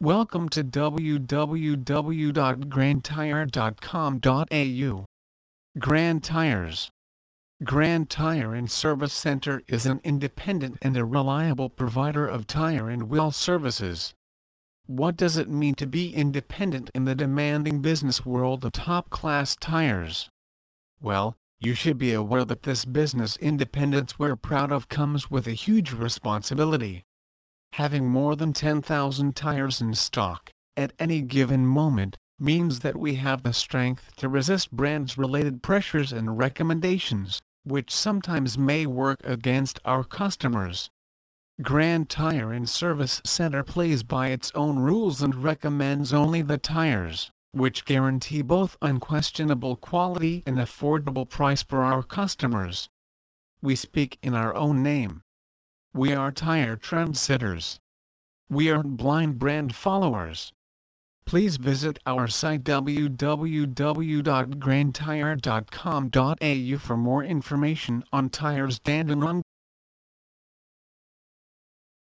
Welcome to www.grandtire.com.au. Grand Tires Grand Tire and Service Center is an independent and a reliable provider of tire and wheel services. What does it mean to be independent in the demanding business world of top-class tires? Well, you should be aware that this business independence we're proud of comes with a huge responsibility. Having more than 10,000 tires in stock, at any given moment, means that we have the strength to resist brands-related pressures and recommendations, which sometimes may work against our customers. Grand Tire and Service Center plays by its own rules and recommends only the tires, which guarantee both unquestionable quality and affordable price for our customers. We speak in our own name. We are tire trendsetters. We aren't blind brand followers. Please visit our site www.grandtire.com.au for more information on tires Dandenong.